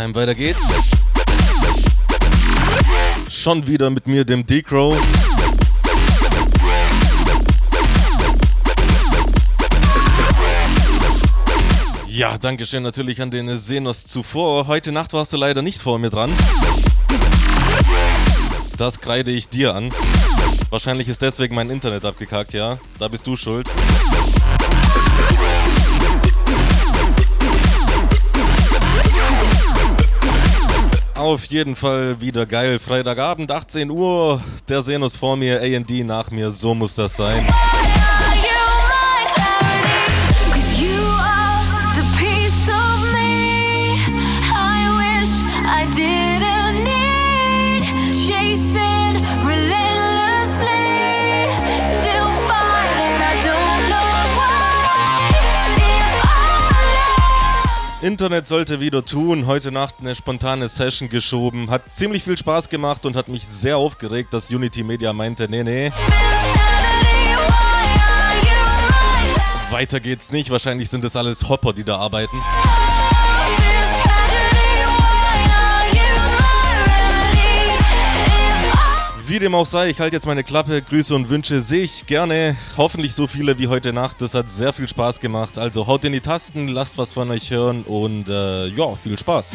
Haustime weiter geht's. Schon wieder mit mir, dem D-Crow. Ja, danke schön natürlich an den Senos zuvor. Heute Nacht warst du leider nicht vor mir dran. Das kreide ich dir an. Wahrscheinlich ist deswegen mein Internet abgekackt, ja? Da bist du schuld. Auf jeden Fall wieder geil. Freitagabend, 18 Uhr. Der Senus vor mir, AD nach mir. So muss das sein. Internet sollte wieder tun. Heute Nacht eine spontane Session geschoben. Hat ziemlich viel Spaß gemacht und hat mich sehr aufgeregt, dass Unity Media meinte, nee, nee. Weiter geht's nicht. Wahrscheinlich sind es alles Hopper, die da arbeiten. Wie dem auch sei, ich halte jetzt meine Klappe. Grüße und Wünsche sehe ich gerne. Hoffentlich so viele wie heute Nacht. Das hat sehr viel Spaß gemacht. Also haut in die Tasten, lasst was von euch hören und äh, ja, viel Spaß.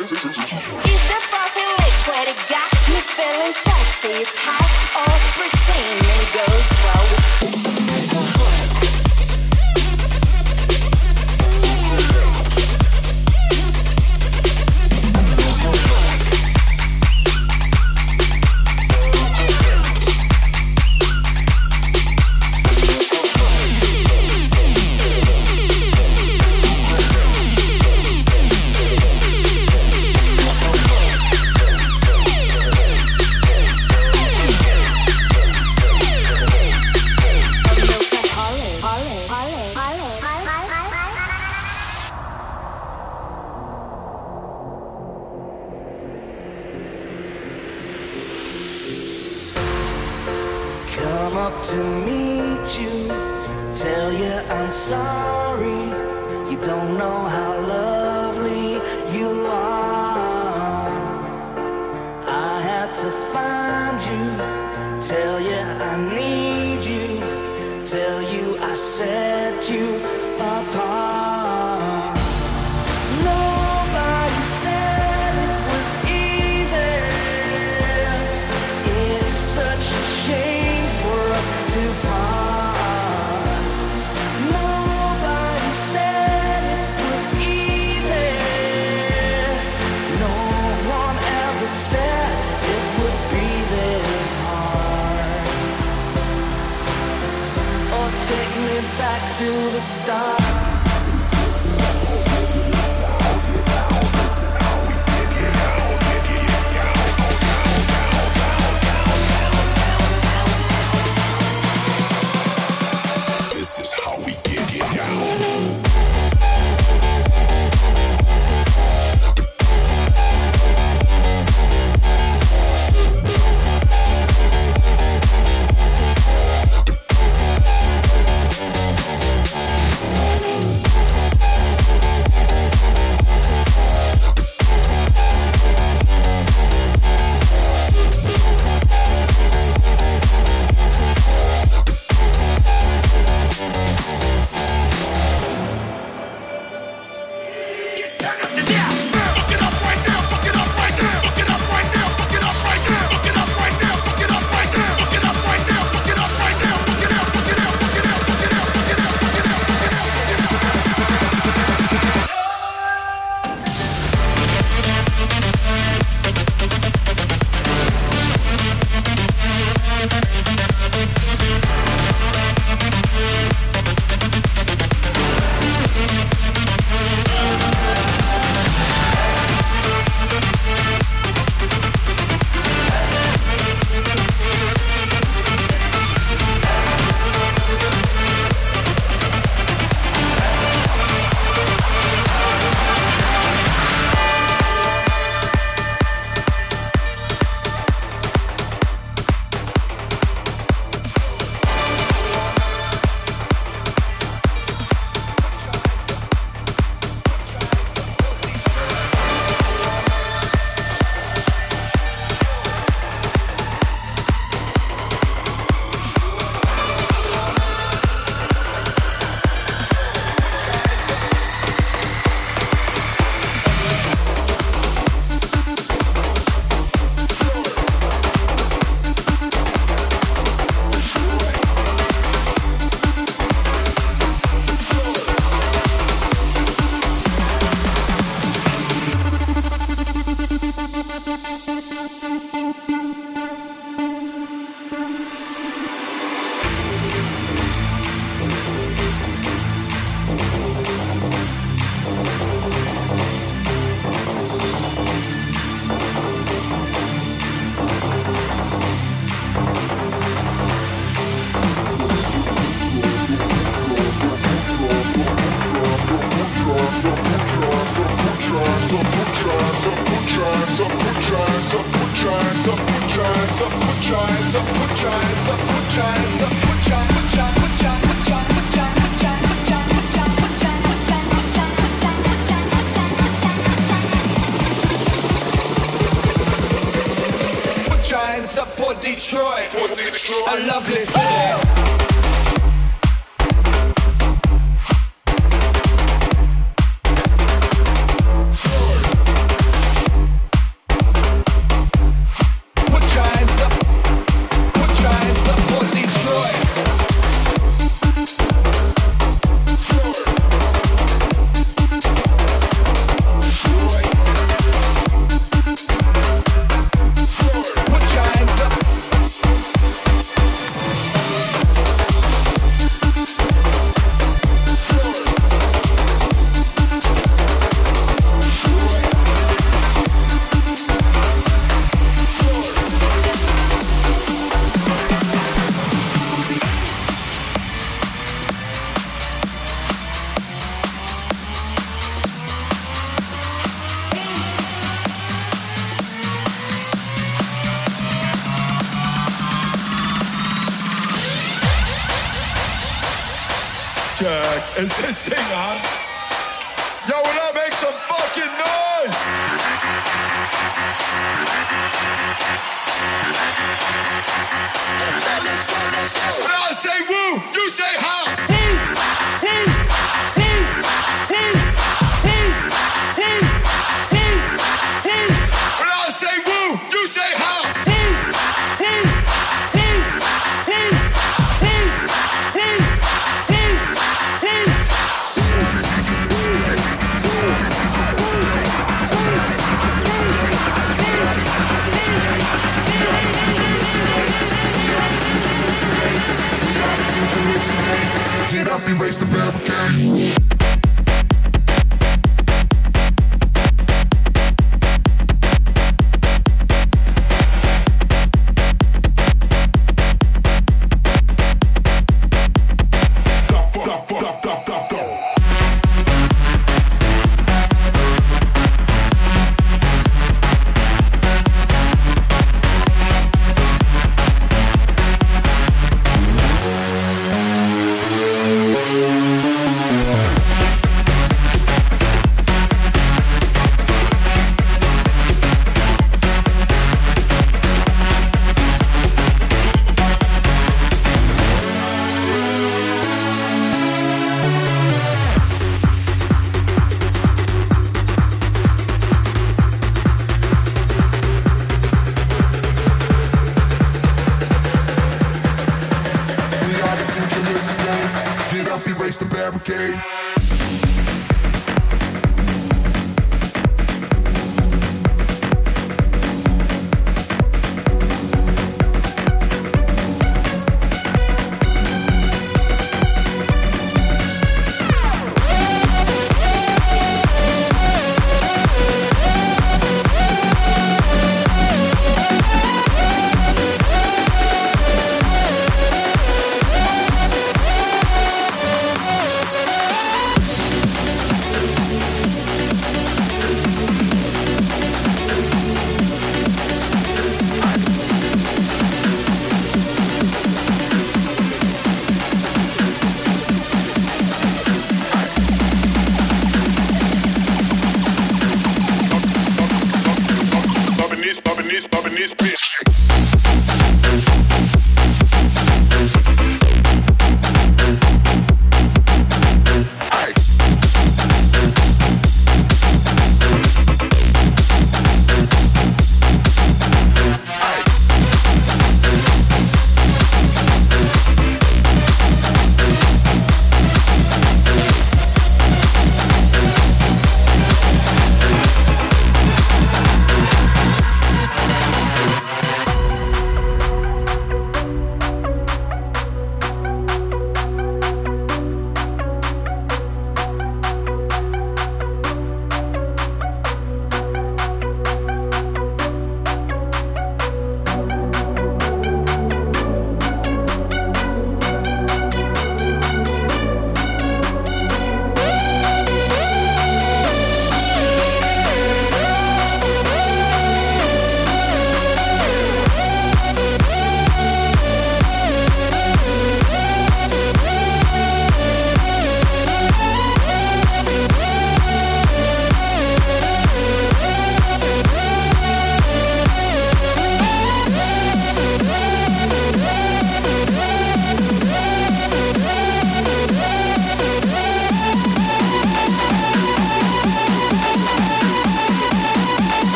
Yeah.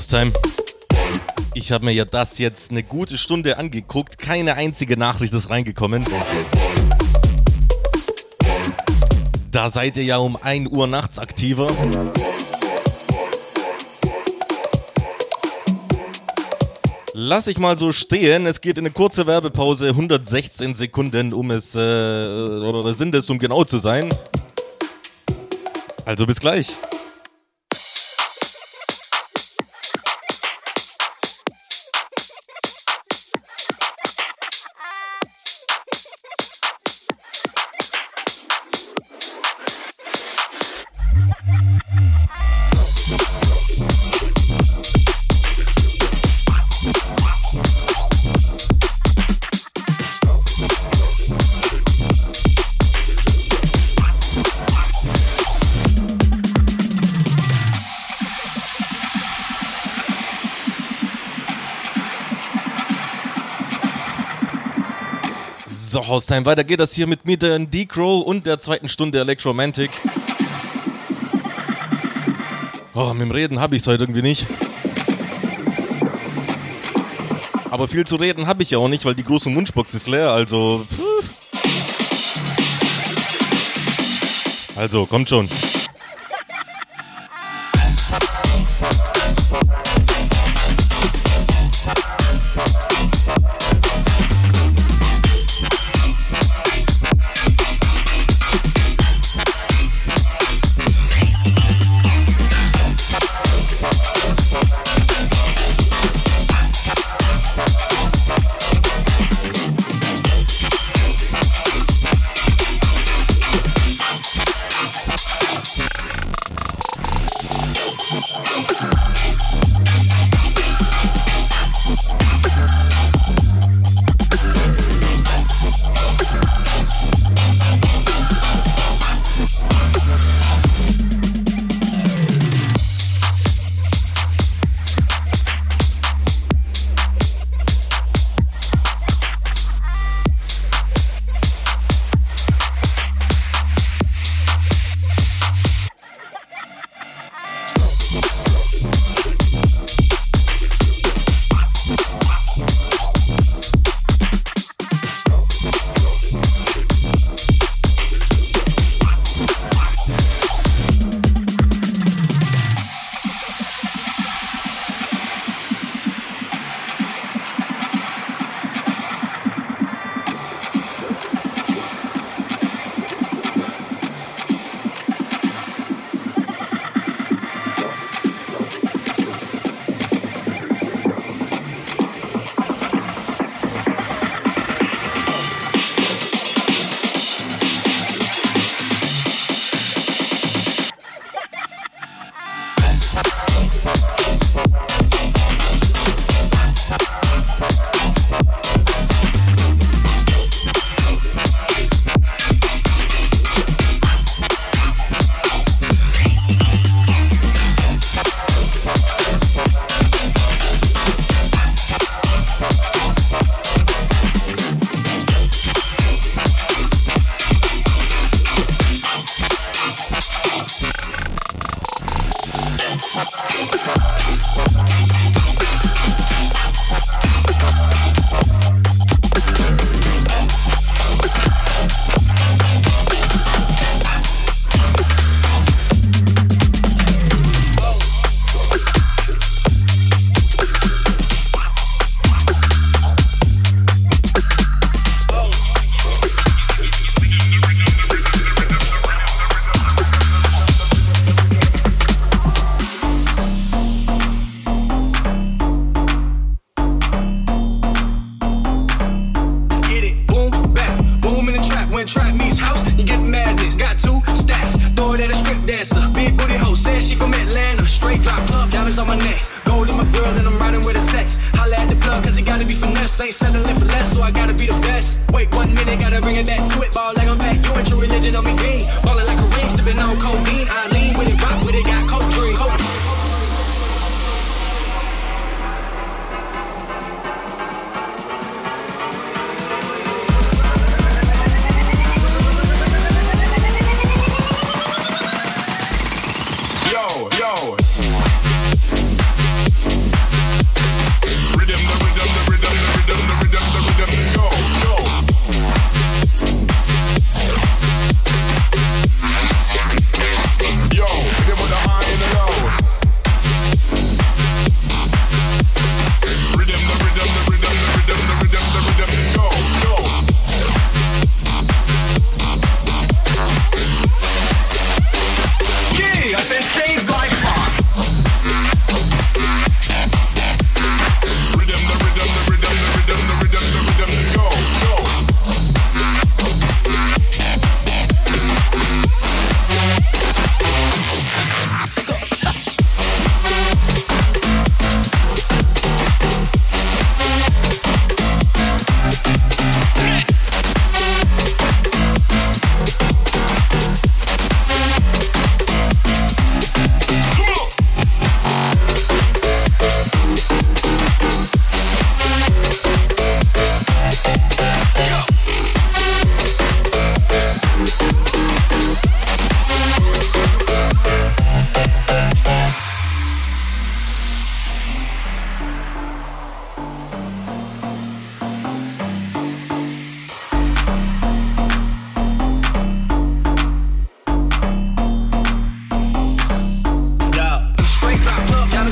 Haustime. Ich habe mir ja das jetzt eine gute Stunde angeguckt. Keine einzige Nachricht ist reingekommen. Da seid ihr ja um 1 Uhr nachts aktiver. Lass ich mal so stehen. Es geht in eine kurze Werbepause, 116 Sekunden, um es, äh, oder sind es, um genau zu sein. Also bis gleich. So, Haustime, weiter geht das hier mit Meteran D-Crow und der zweiten Stunde Electromantic. Oh, mit dem Reden habe ich es heute irgendwie nicht. Aber viel zu reden habe ich ja auch nicht, weil die große Wunschbox ist leer, also. Pff. Also, kommt schon.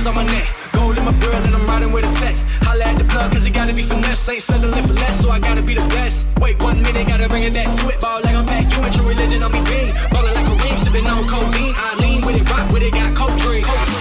on my neck. Gold in my grill and I'm riding with a tech. Holla at the plug cause it gotta be finesse. Ain't settling for less, so I gotta be the best. Wait one minute, gotta bring it back to it. Ball like I'm back. You and true religion, I'm be mean. Ballin' like a ring, sippin' on codeine. I lean with it, rock with it, got cold drink. Cold drink.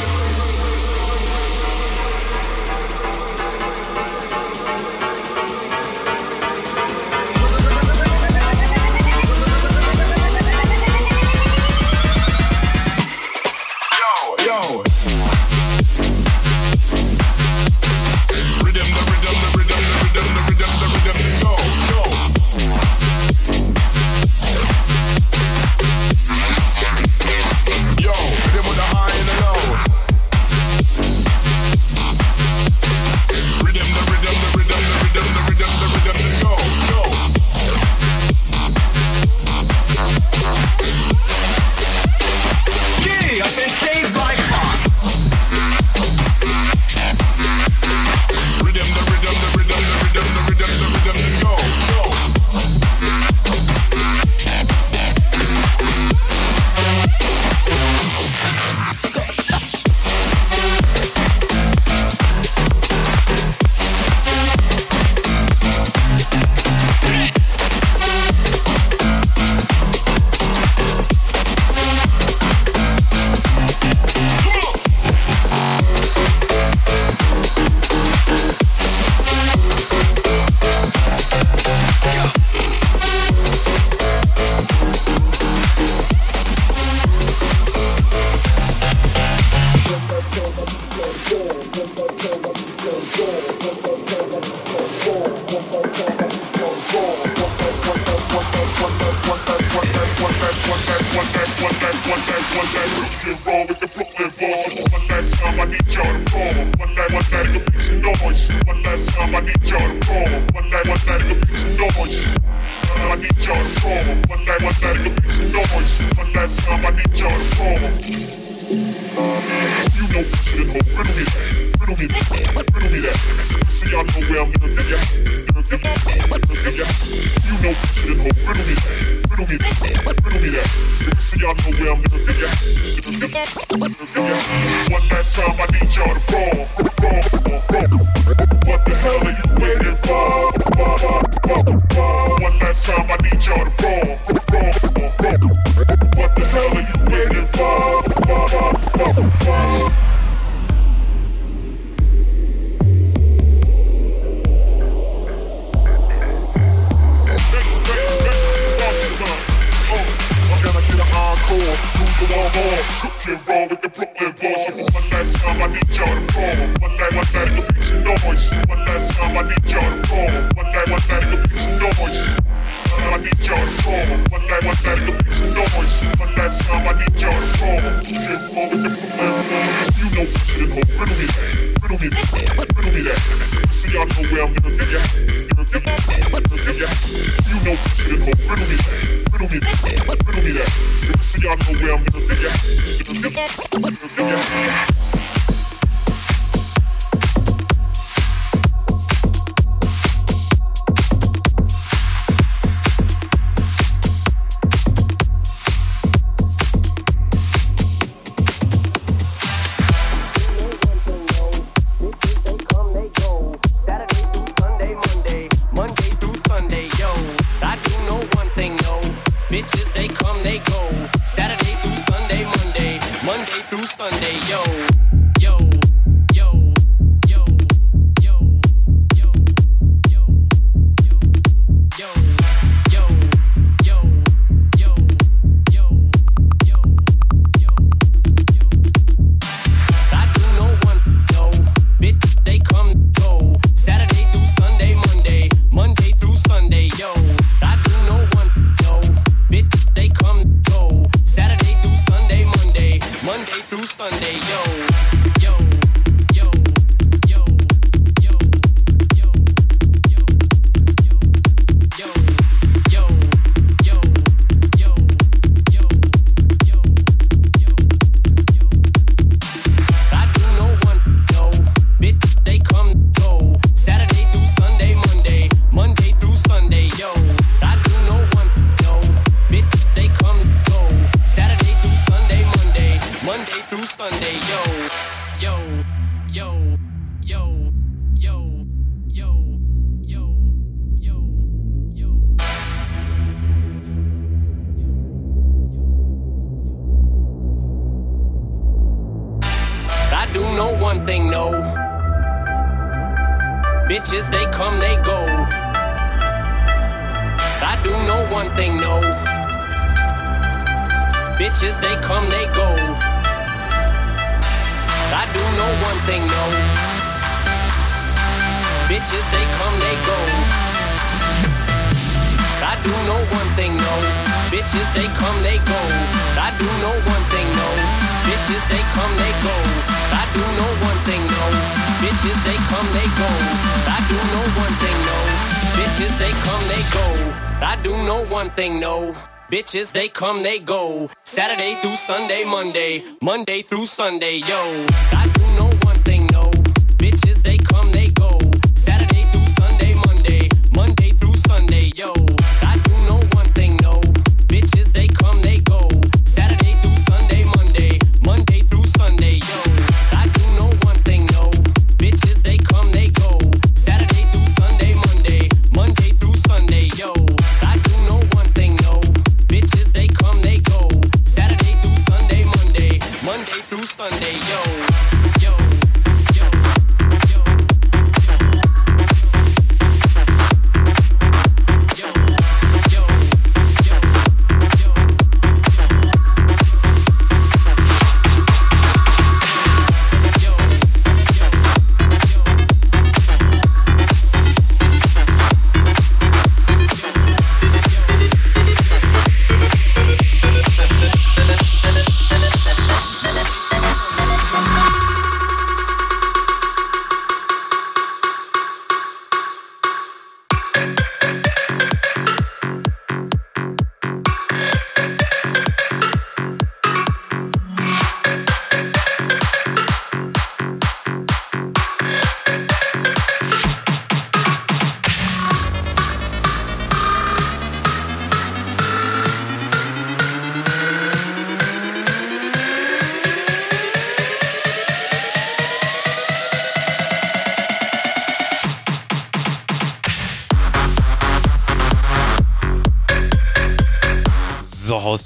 Sunday, yo.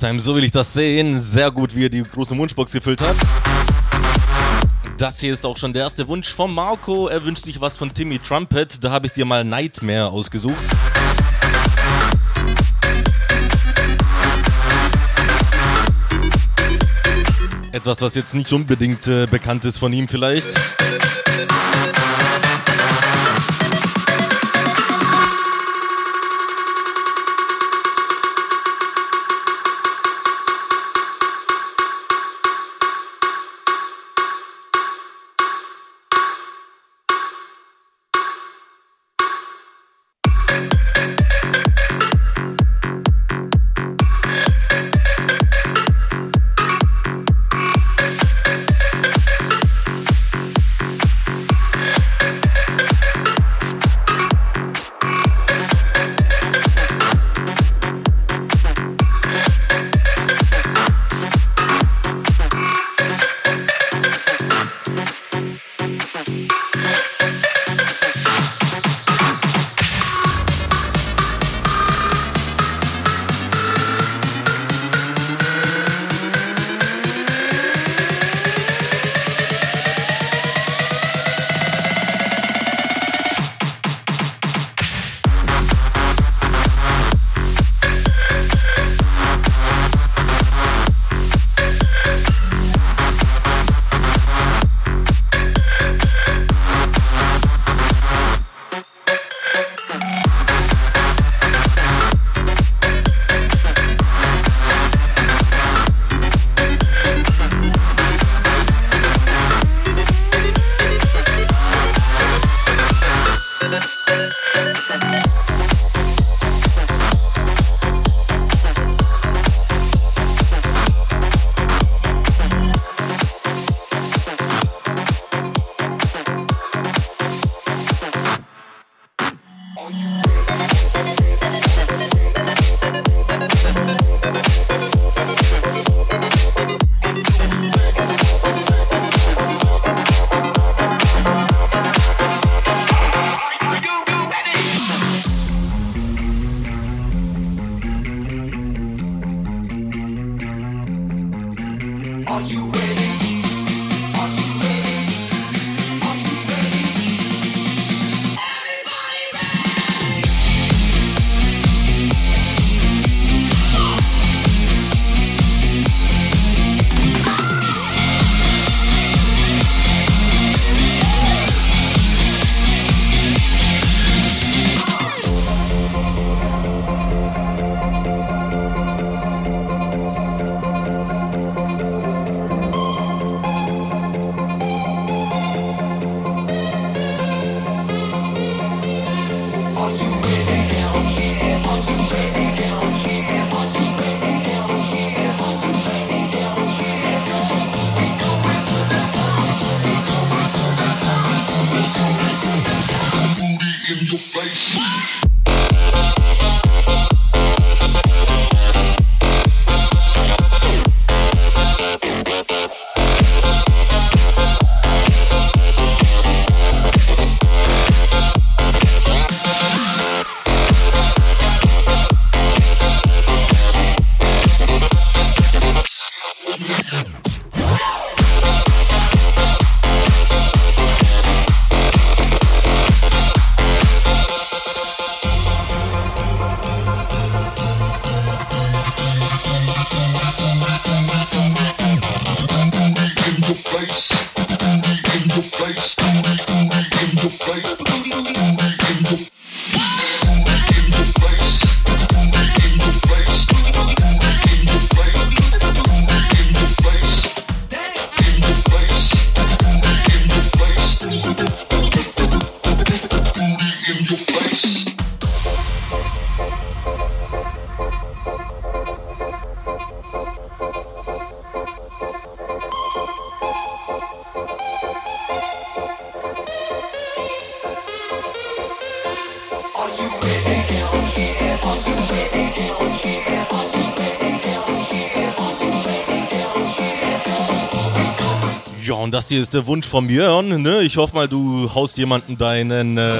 Time, so will ich das sehen. Sehr gut, wie er die große Wunschbox gefüllt hat. Das hier ist auch schon der erste Wunsch von Marco. Er wünscht sich was von Timmy Trumpet. Da habe ich dir mal Nightmare ausgesucht. Etwas, was jetzt nicht unbedingt äh, bekannt ist von ihm vielleicht. Und das hier ist der Wunsch von Björn. Ne? Ich hoffe mal, du haust jemanden deinen. Äh,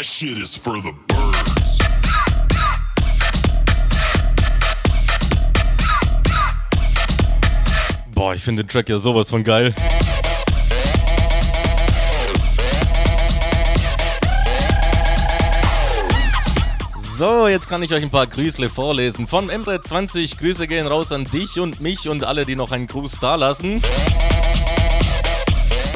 that shit is for the birds. Boah, ich finde den Track ja sowas von geil. So, jetzt kann ich euch ein paar Grüßle vorlesen. Von Emre20, Grüße gehen raus an dich und mich und alle, die noch einen Gruß da lassen.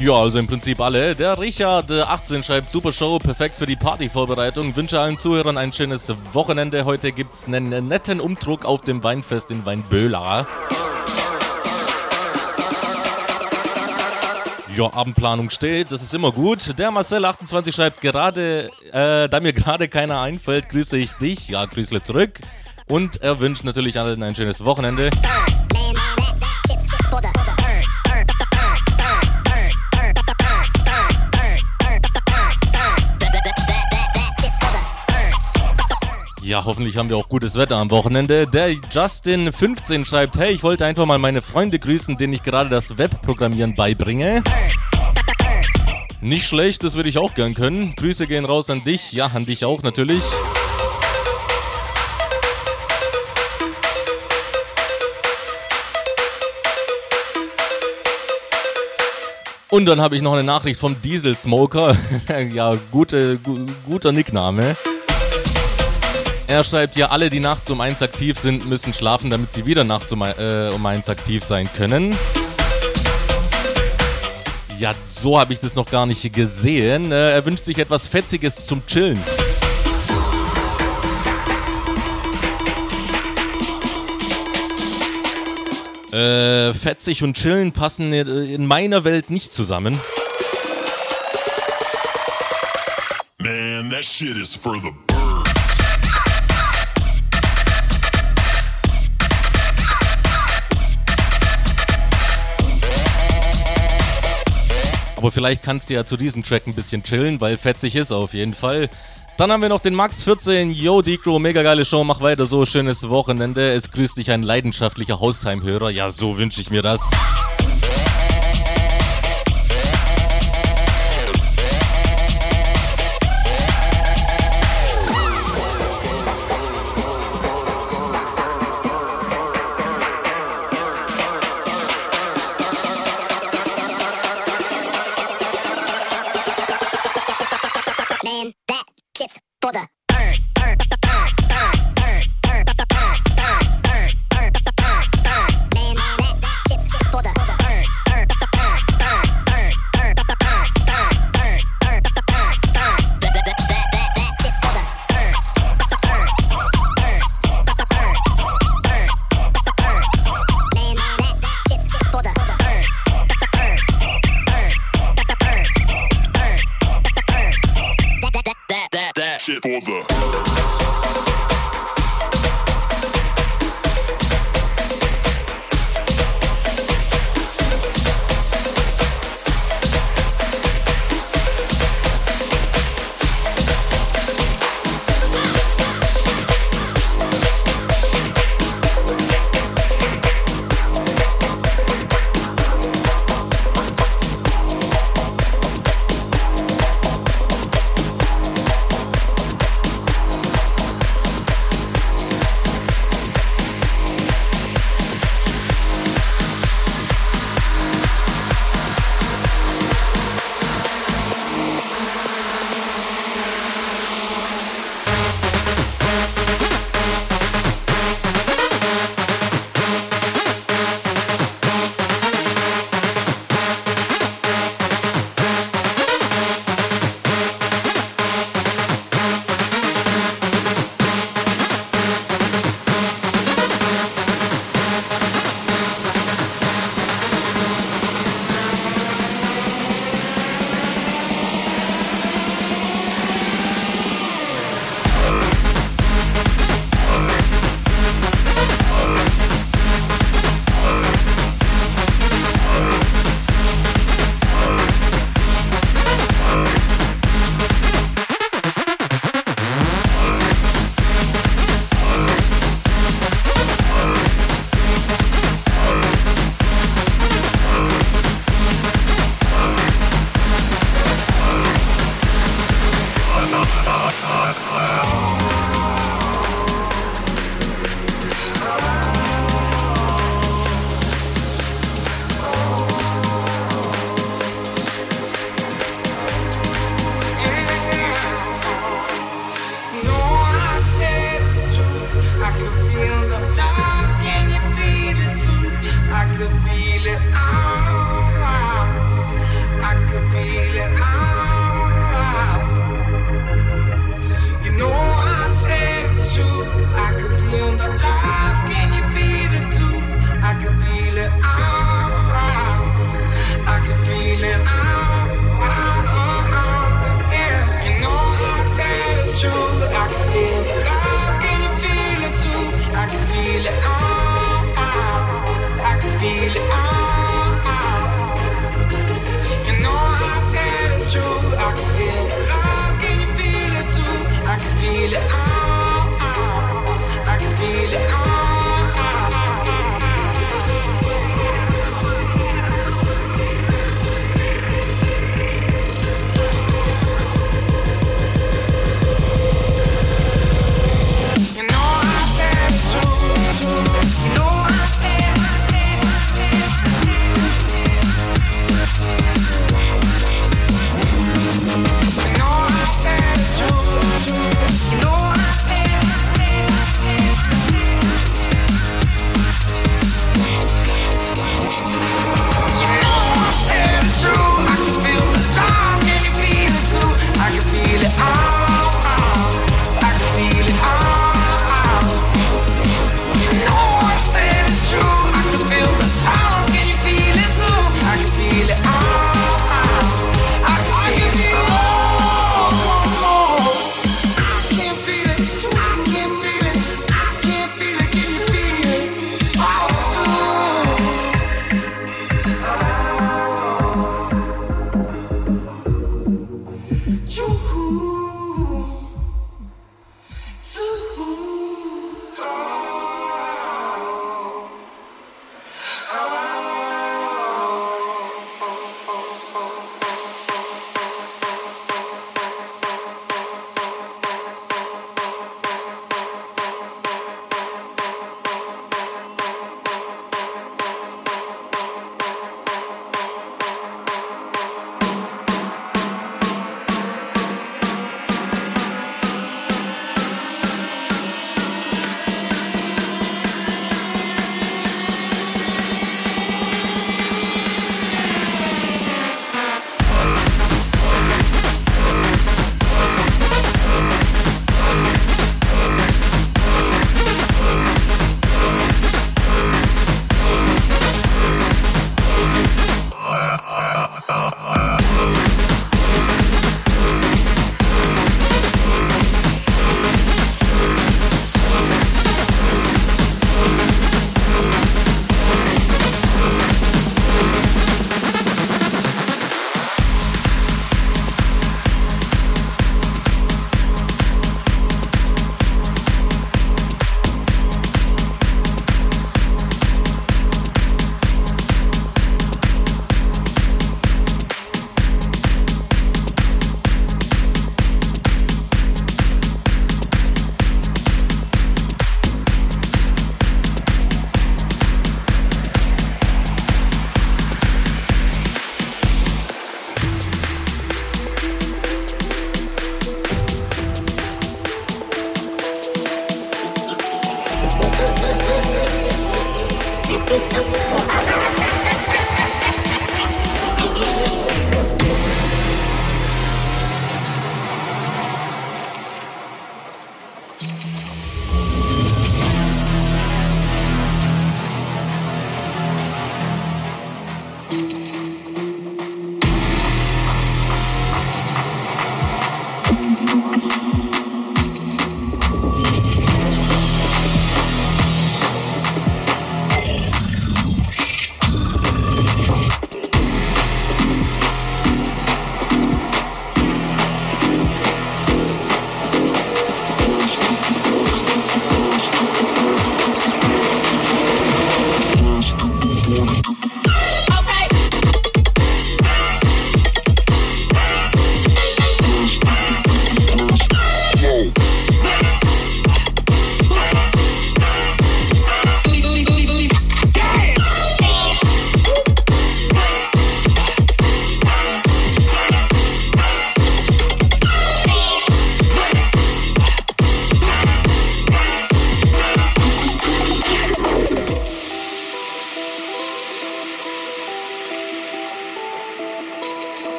Ja, also im Prinzip alle. Der Richard äh, 18 schreibt super Show, perfekt für die Partyvorbereitung. Wünsche allen Zuhörern ein schönes Wochenende. Heute gibt's einen netten Umdruck auf dem Weinfest in Weinböhla. Ja, Abendplanung steht, das ist immer gut. Der Marcel28 schreibt gerade, äh, da mir gerade keiner einfällt, grüße ich dich. Ja, Grüßle zurück. Und er wünscht natürlich allen ein schönes Wochenende. Ja, hoffentlich haben wir auch gutes Wetter am Wochenende. Der Justin15 schreibt, hey, ich wollte einfach mal meine Freunde grüßen, denen ich gerade das Webprogrammieren beibringe. Nicht schlecht, das würde ich auch gern können. Grüße gehen raus an dich, ja, an dich auch natürlich. Und dann habe ich noch eine Nachricht vom Diesel Smoker. ja, gute, gu guter Nickname. Er schreibt ja, alle, die nachts um eins aktiv sind, müssen schlafen, damit sie wieder nachts um, äh, um eins aktiv sein können. Ja, so habe ich das noch gar nicht gesehen. Äh, er wünscht sich etwas Fetziges zum Chillen. Äh, fetzig und chillen passen in meiner Welt nicht zusammen. Man, that shit is for the Aber vielleicht kannst du ja zu diesem Track ein bisschen chillen, weil fetzig ist auf jeden Fall. Dann haben wir noch den Max14. Yo, Decro, mega geile Show, mach weiter so, schönes Wochenende. Es grüßt dich ein leidenschaftlicher Haustime-Hörer. Ja, so wünsche ich mir das.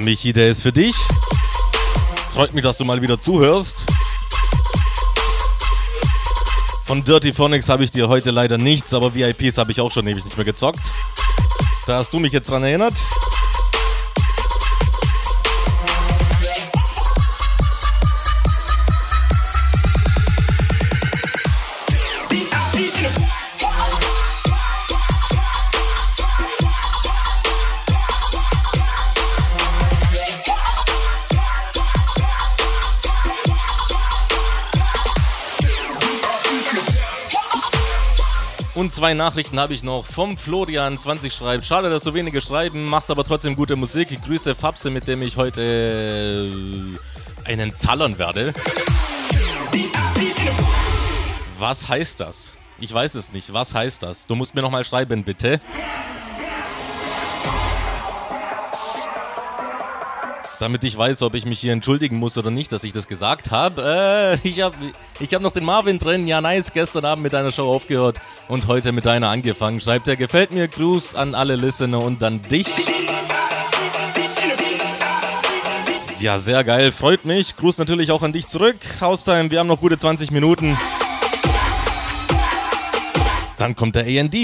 Michi, der ist für dich. Freut mich, dass du mal wieder zuhörst. Von Dirty Phonics habe ich dir heute leider nichts, aber VIPs habe ich auch schon ewig nicht mehr gezockt. Da hast du mich jetzt dran erinnert. Zwei Nachrichten habe ich noch vom Florian 20 schreibt. Schade, dass so wenige schreiben, machst aber trotzdem gute Musik. Ich grüße Fabse, mit dem ich heute äh, einen zallern werde. Was heißt das? Ich weiß es nicht. Was heißt das? Du musst mir nochmal schreiben, bitte. Damit ich weiß, ob ich mich hier entschuldigen muss oder nicht, dass ich das gesagt habe. Äh, ich habe ich hab noch den Marvin drin. Ja, nice. Gestern Abend mit deiner Show aufgehört und heute mit deiner angefangen. Schreibt er, gefällt mir. Gruß an alle Listener und an dich. Ja, sehr geil. Freut mich. Gruß natürlich auch an dich zurück. Haustime, wir haben noch gute 20 Minuten. Dann kommt der AND.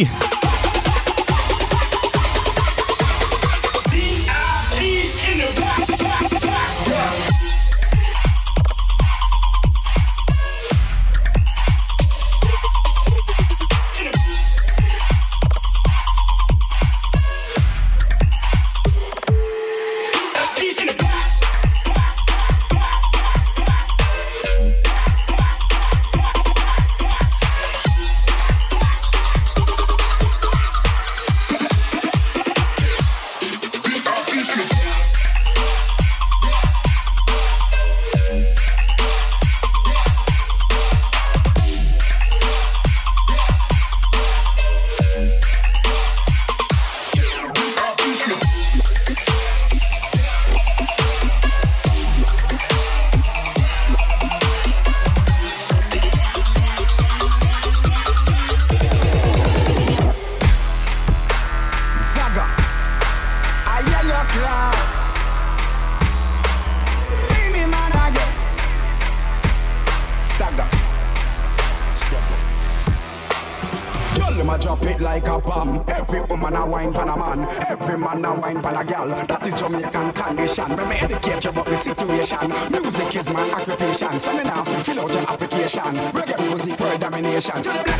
想就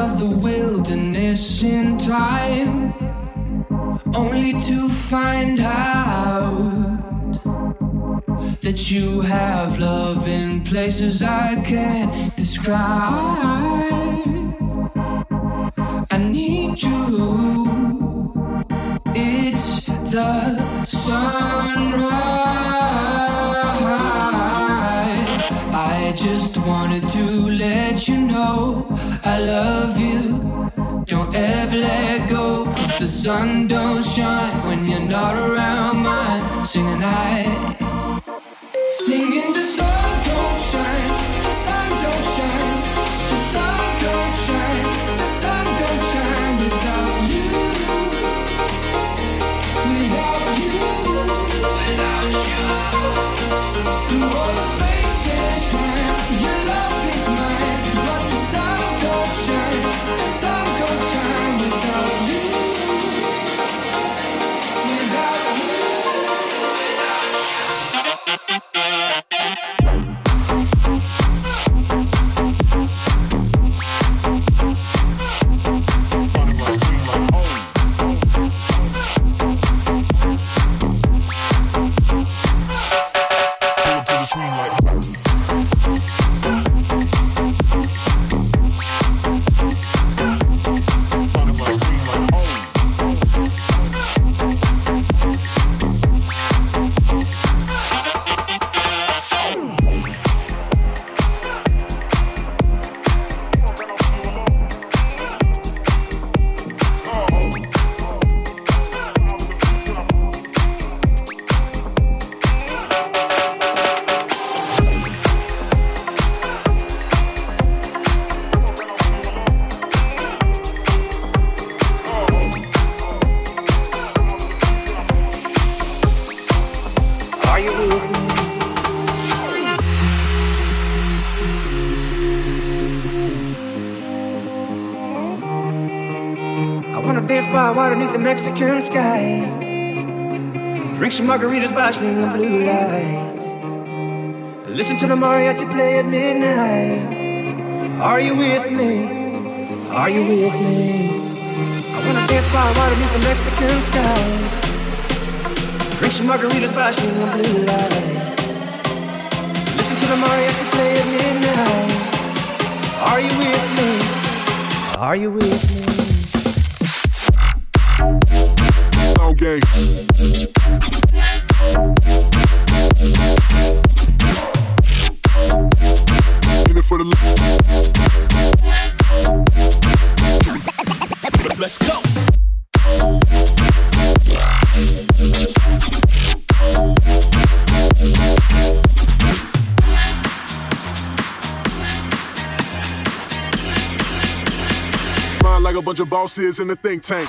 of the margaritas bashing in blue lights. Listen to the mariachi play at midnight. Are you with me? Are you with me? I wanna dance by water beneath the Mexican sky. Drink some margaritas bashing in blue lights. Listen to the mariachi play at midnight. Are you with me? Are you with me? boss is in the think tank.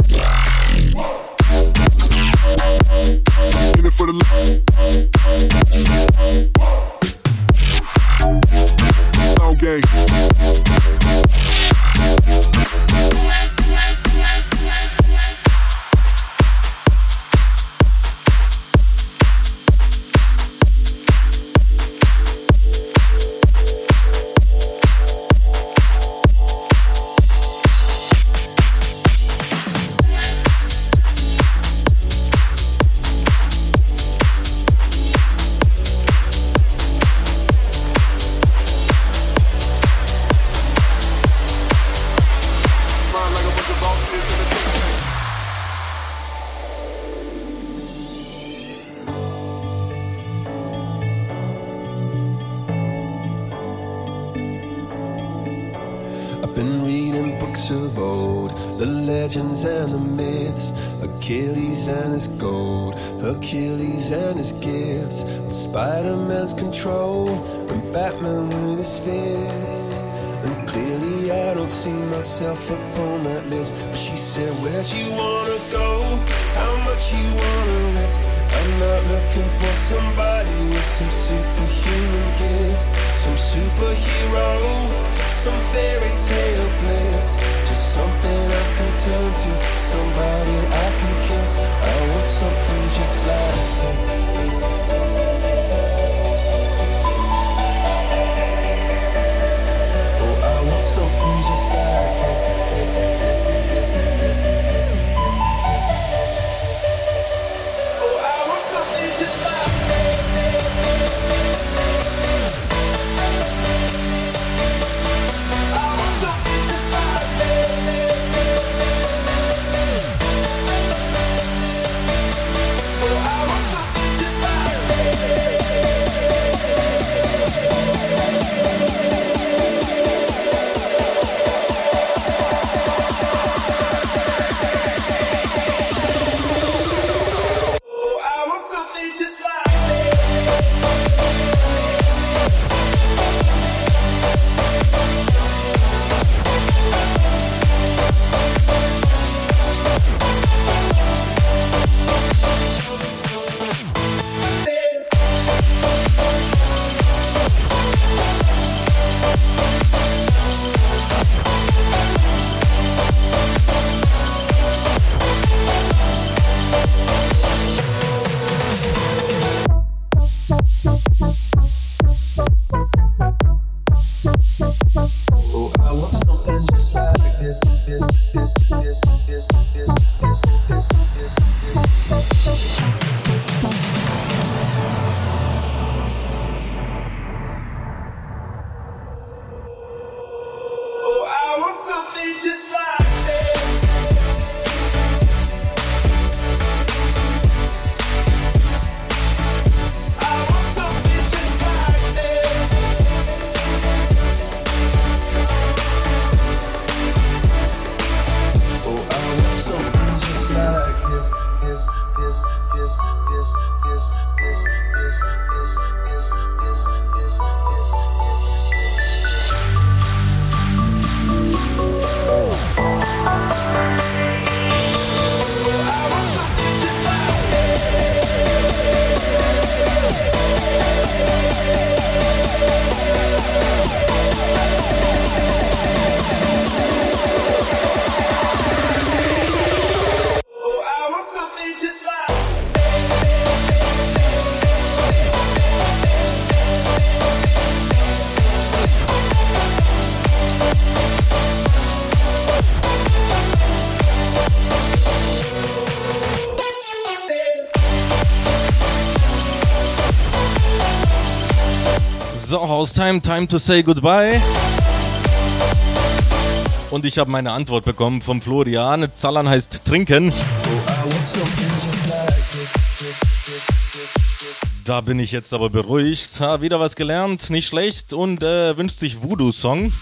Haustime, time to say goodbye. Und ich habe meine Antwort bekommen vom Florian. Zallern heißt trinken. Da bin ich jetzt aber beruhigt. Ha, wieder was gelernt, nicht schlecht. Und äh, wünscht sich Voodoo-Song.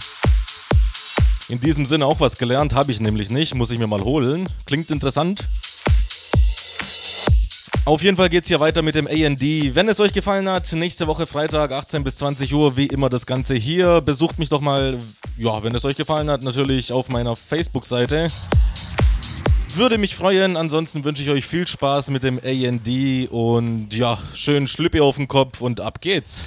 In diesem Sinne auch was gelernt, habe ich nämlich nicht. Muss ich mir mal holen. Klingt interessant. Auf jeden Fall geht's hier weiter mit dem AND. Wenn es euch gefallen hat, nächste Woche Freitag 18 bis 20 Uhr, wie immer das Ganze hier. Besucht mich doch mal, ja, wenn es euch gefallen hat, natürlich auf meiner Facebook-Seite. Würde mich freuen. Ansonsten wünsche ich euch viel Spaß mit dem AND und ja, schön Schlüppi auf den Kopf und ab geht's.